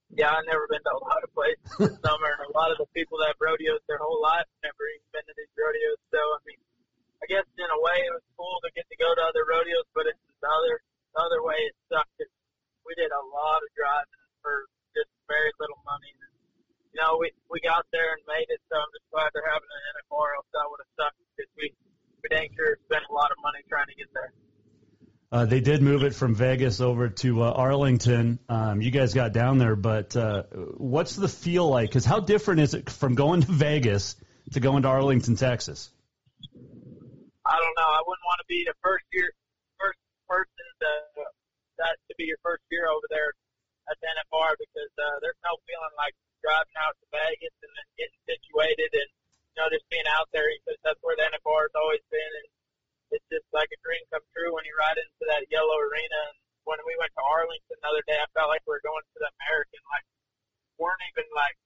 Yeah, I've never been to a lot of places this summer. And a lot of the people that have rodeos their whole life never even been to these rodeos. So I mean, I guess in a way it was cool to get to go to other rodeos, but it's the other the other way it sucked. Cause we did a lot of driving for just very little money you know, we we got there and made it. So I'm just glad they're having an NFR. Else that would have sucked because we we dang sure spent a lot of money trying to get there. Uh, they did move it from Vegas over to uh, Arlington. Um, you guys got down there, but uh, what's the feel like? Because how different is it from going to Vegas to going to Arlington, Texas? I don't know. I wouldn't want to be the first year, to be your first year over there at the NFR because uh, there's no feeling like driving out to Vegas and then getting situated and you know just being out there because that's where the NFR has always been and it's just like a dream come true when you ride into that yellow arena. And when we went to Arlington the other day I felt like we were going to the American like weren't even like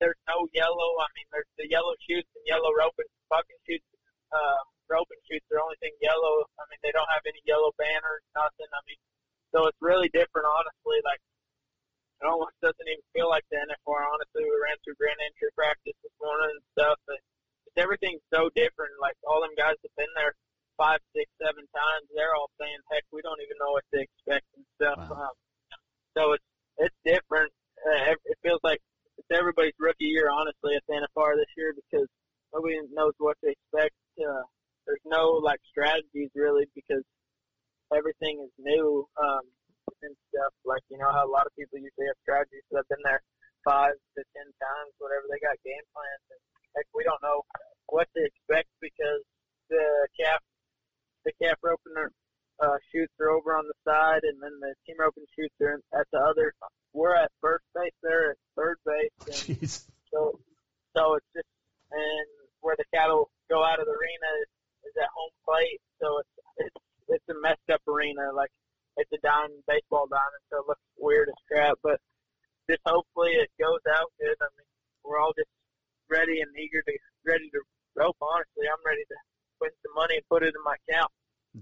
there's no yellow I mean there's the yellow chutes and yellow rope and bucking chutes um rope and are the only thing yellow. I mean they don't have any yellow banners nothing. I mean so it's really different, honestly. Like, it almost doesn't even feel like the NFR, honestly. We ran through Grand Entry practice this morning and stuff, and just everything's so different. Like, all them guys have been there five, six, seven times. They're all saying, heck, we don't even know what to expect and stuff. Wow. Um, so it's, it's different. Uh, it feels like it's everybody's rookie year, honestly, at the NFR this year because nobody knows what to expect. Uh, there's no, like, strategies really because everything is new um, and stuff. Like you know how a lot of people usually have strategies. So I've been there five to ten times, whatever they got game plans, and heck, we don't know what to expect because the cap the cap opener uh, chutes are over on the side, and then the team open chutes are at the other. We're at first base, they're at third base. And Jeez. So, so it's just and where the cattle go out of the arena is, is at home plate. So it's it's it's a messed up arena, like it's a diamond baseball diamond, so it looks weird as crap. But just hopefully it goes out good. I mean, we're all just ready and eager to ready to rope. Honestly, I'm ready to win some money and put it in my account.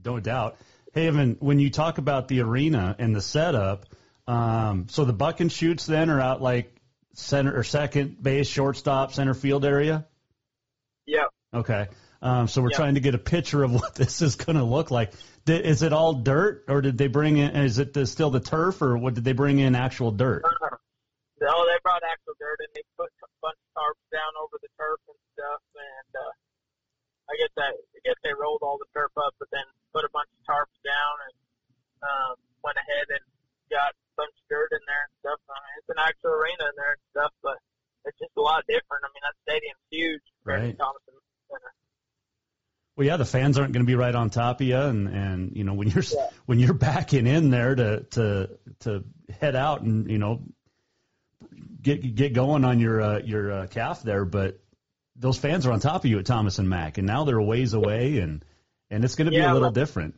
No doubt. Hey, Haven, when you talk about the arena and the setup, um, so the buck and chutes then are out like center or second base, shortstop, center field area. Yeah. Okay. Um, so we're Yeah. trying to get a picture of what this is going to look like. Did, is it all dirt, or did they bring in? Is it the, still the turf, or what did they bring in actual dirt? Oh, they brought actual dirt and they put a bunch of tarps down over the turf and stuff. And uh, I guess that I guess they rolled all the turf up, but then put a bunch of tarps down and um, went ahead and got a bunch of dirt in there and stuff. I mean, it's an actual arena in there and stuff, but it's just a lot different. I mean, that stadium's huge compared Right. to Center. Well, yeah, the fans aren't going to be right on top of you, and and you know when you're when you're backing in there to to to head out and you know get get going on your uh, your uh, calf there, but those fans are on top of you at Thomas and Mack, and now they're a ways away, and and it's going to be Yeah, a little well- different.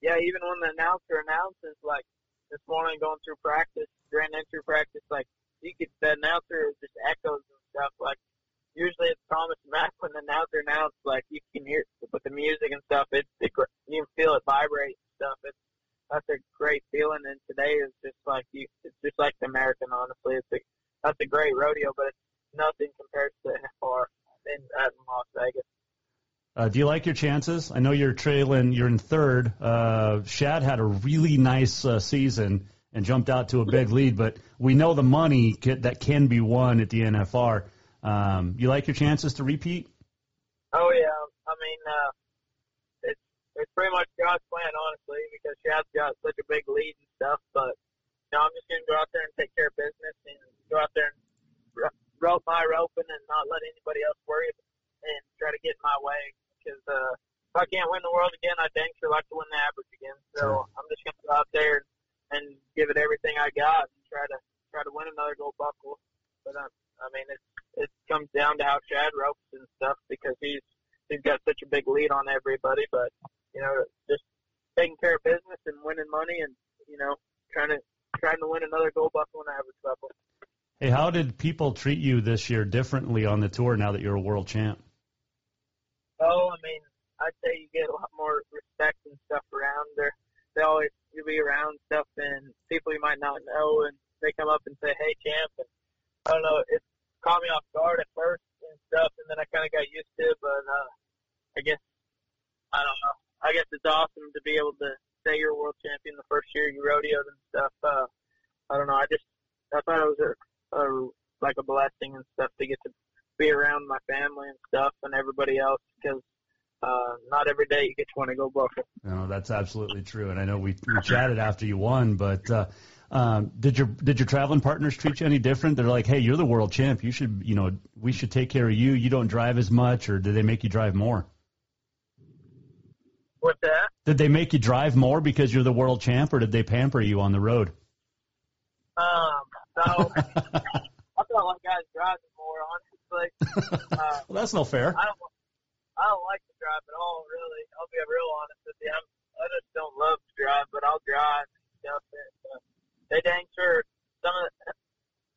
yeah, even when the announcer announces, like this morning going through practice, grand entry practice, like you could, the announcer just echoes and stuff. Like usually it's Thomas Mack when the announcer announced, like you can hear with the music and stuff. It's it, you can feel it vibrate and stuff. It's that's a great feeling. And today is just like you, it's just like the American. Honestly, it's a that's a great rodeo, but it's nothing compared to NFR in at Las Vegas. Uh, do you like your chances? I know you're trailing. You're in third. Uh, Shad had a really nice uh, season and jumped out to a big lead, but we know the money ca- that can be won at the NFR. Um, you like your chances to repeat? Oh yeah, I mean, uh, it's it's pretty much God's plan, honestly, because Shad's got such a big lead and stuff. But you know, I'm just gonna go out there and take care of business and go out there and ro- rope my roping and not let anybody else worry and try to get in my way. Because uh, if I can't win the world again, I dang sure like to win the average again. So I'm just gonna go out there and give it everything I got and try to try to win another gold buckle. But um, I mean, it it comes down to how Shad ropes and stuff because he's he's got such a big lead on everybody. But you know, just taking care of business and winning money and you know trying to trying to win another gold buckle and average buckle. Hey, how did people treat you this year differently on the tour now that you're a world champ? Oh, I mean, I'd say you get a lot more respect and stuff around there. They always you be around stuff and people you might not know, and they come up and say, "Hey, champ," and I don't know, it caught me off guard at first and stuff, and then I kind of got used to it. But uh, I guess I don't know. I guess it's awesome to be able to say you're a world champion the first year you rodeoed and stuff. Uh, I don't know. I just I thought it was a, a like a blessing and stuff to get to be around my family and stuff and everybody else because uh, not every day you get to win a gold buckle. No, that's absolutely true. And I know we, we chatted after you won, but uh, um, did your did your traveling partners treat you any different? They're like, hey, you're the world champ. You should, you know, we should take care of you. You don't drive as much, or did they make you drive more? What's that? Did they make you drive more because you're the world champ, or did they pamper you on the road? Um, so I felt like I was driving more, honestly. Uh, Well, that's no fair. I don't, I don't like to drive at all, really. I'll be real honest with you. I'm, I just don't love to drive, but I'll drive and stuff. And, uh, they dang sure some of the,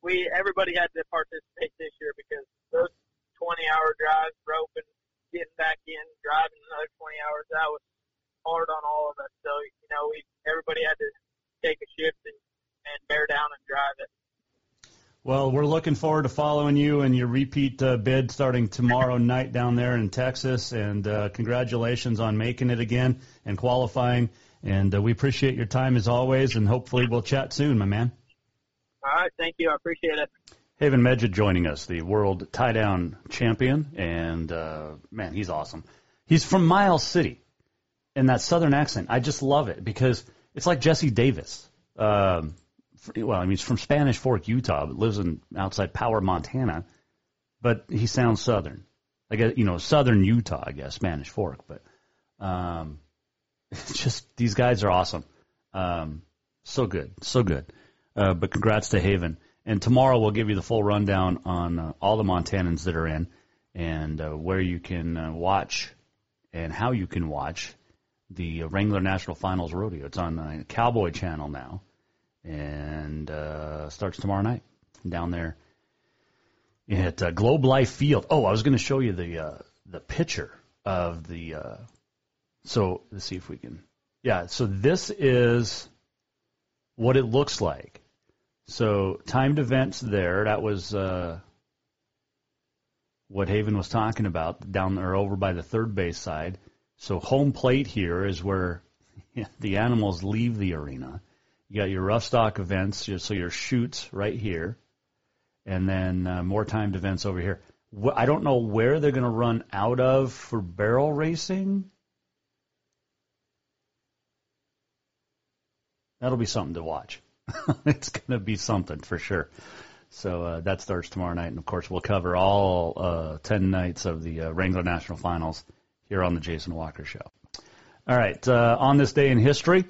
we everybody had to participate this year because those 20 hour drives, roping, getting back in, driving another 20 hours, that was hard on all of us. So you know, we everybody had to take a shift and and bear down and drive it. Well, we're looking forward to following you and your repeat uh, bid starting tomorrow night down there in Texas. And uh, congratulations on making it again and qualifying. And uh, we appreciate your time as always. And hopefully we'll chat soon, my man. All right, thank you. I appreciate it. Haven Meged joining us, the world tie down champion. And uh, man, he's awesome. He's from Miles City. And that southern accent, I just love it because it's like Jesse Davis. Um, well, I mean, he's from Spanish Fork, Utah, but lives in outside Power, Montana. But he sounds Southern, I guess you know Southern Utah, I guess Spanish Fork. But um, just these guys are awesome, um, so good, so good. Uh, but congrats to Haven. And tomorrow we'll give you the full rundown on uh, all the Montanans that are in and uh, where you can uh, watch and how you can watch the Wrangler National Finals Rodeo. It's on the Cowboy Channel now and uh, starts tomorrow night down there at uh, Globe Life Field. Oh, I was going to show you the uh, the picture of the. So let's see if we can. Yeah, so this is what it looks like. So timed events there. That was uh, what Haven was talking about down there over by the third base side. So home plate here is where the animals leave the arena. You got your rough stock events, so your chutes right here, and then uh, more timed events over here. I don't know where they're going to run out of for barrel racing. That'll be something to watch. it's going to be something for sure. So uh, that starts tomorrow night, and of course we'll cover all uh, ten nights of the uh, Wrangler National Finals here on the Jason Walker Show. All right, uh, on this day in history,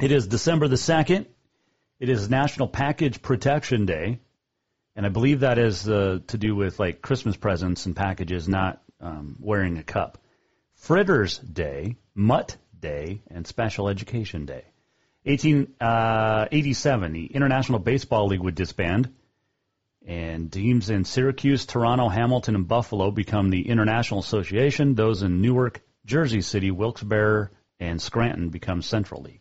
it is December the second. It is National Package Protection Day, and I believe that is uh, to do with like Christmas presents and packages not um, wearing a cup. Fritters Day, Mutt Day, and Special Education Day. 1887, uh, the International Baseball League would disband, and teams in Syracuse, Toronto, Hamilton, and Buffalo become the International Association. Those in Newark, Jersey City, Wilkes-Barre, and Scranton become Central League.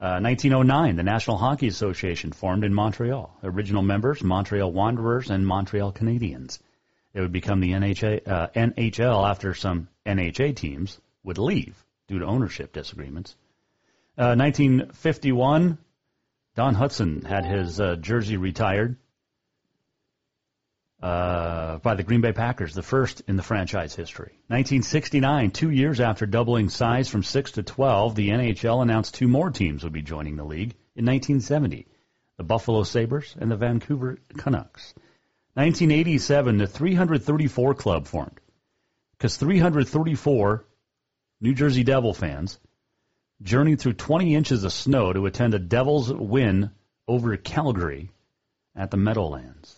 Uh, 1909, the National Hockey Association formed in Montreal. Original members, Montreal Wanderers and Montreal Canadiens. It would become the NHA, uh, NHL after some NHA teams would leave due to ownership disagreements. 1951, uh, Don Hutson had his uh, jersey retired uh, by the Green Bay Packers, the first in the franchise history. 1969, two years after doubling size from 6 to 12, the NHL announced two more teams would be joining the league in 1970 the Buffalo Sabres and the Vancouver Canucks. 1987, the 334 Club formed because 334 New Jersey Devil fans journeyed through 20 inches of snow to attend a Devils win over Calgary at the Meadowlands.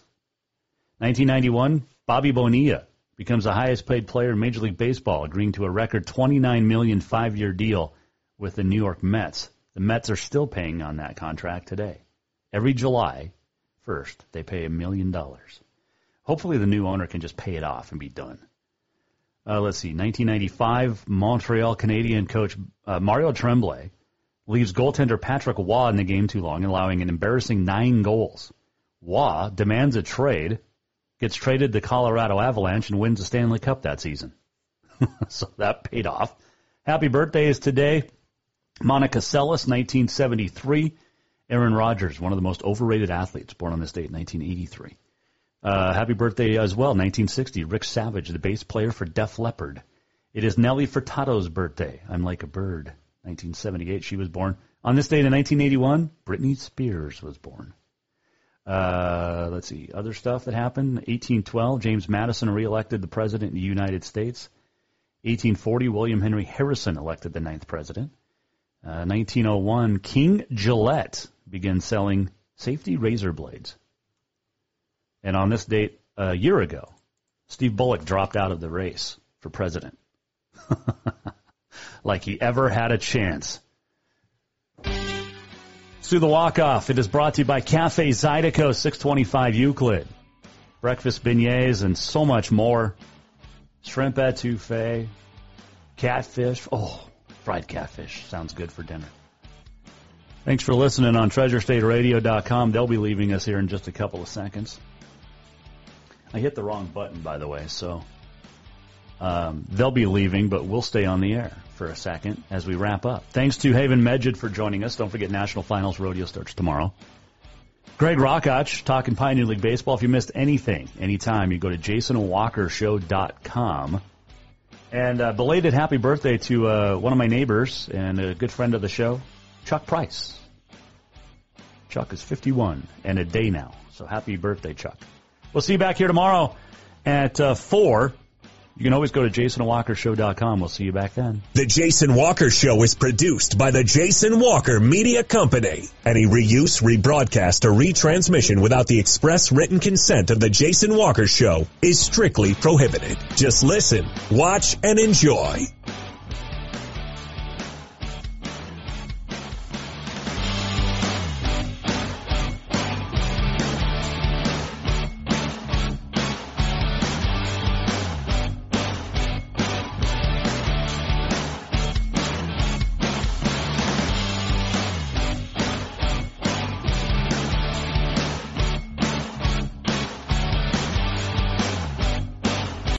1991, Bobby Bonilla becomes the highest paid player in Major League Baseball, agreeing to a record 29 million five-year deal with the New York Mets. The Mets are still paying on that contract today. Every July 1st, they pay a million dollars. Hopefully the new owner can just pay it off and be done. Uh, let's see, 1995, Montreal Canadian coach uh, Mario Tremblay leaves goaltender Patrick Roy in the game too long, allowing an embarrassing nine goals. Roy demands a trade, gets traded to Colorado Avalanche, and wins the Stanley Cup that season. so that paid off. Happy birthdays today. Monica Seles, 1973. Aaron Rodgers, one of the most overrated athletes, born on this date, 1983. Uh, happy birthday as well, 1960. Rick Savage, the bass player for Def Leppard. It is Nelly Furtado's birthday. I'm like a bird. 1978, she was born. On this date in 1981, Britney Spears was born. Uh, let's see, other stuff that happened. 1812, James Madison reelected the president of the United States. 1840, William Henry Harrison elected the ninth president. Uh, 1901, King Gillette began selling safety razor blades. And on this date a year ago, Steve Bullock dropped out of the race for president. like he ever had a chance. Through the walk-off, it is brought to you by Cafe Zydeco, 625 Euclid. Breakfast beignets and so much more. Shrimp etouffee, catfish. Oh, fried catfish. Sounds good for dinner. Thanks for listening on TreasureStateRadio.com. They'll be leaving us here in just a couple of seconds. I hit the wrong button, by the way, so um, they'll be leaving, but we'll stay on the air for a second as we wrap up. Thanks to Haven Meged for joining us. Don't forget National Finals Rodeo starts tomorrow. Greg Rachac talking Pioneer League Baseball. If you missed anything, anytime, you go to jasonwalkershow.com. And uh, belated happy birthday to uh, one of my neighbors and a good friend of the show, Chuck Price. Chuck is 51 and a day now. So happy birthday, Chuck. We'll see you back here tomorrow at uh, 4. You can always go to jasonwalkershow.com. We'll see you back then. The Jason Walker Show is produced by the Jason Walker Media Company. Any reuse, rebroadcast, or retransmission without the express written consent of the Jason Walker Show is strictly prohibited. Just listen, watch, and enjoy.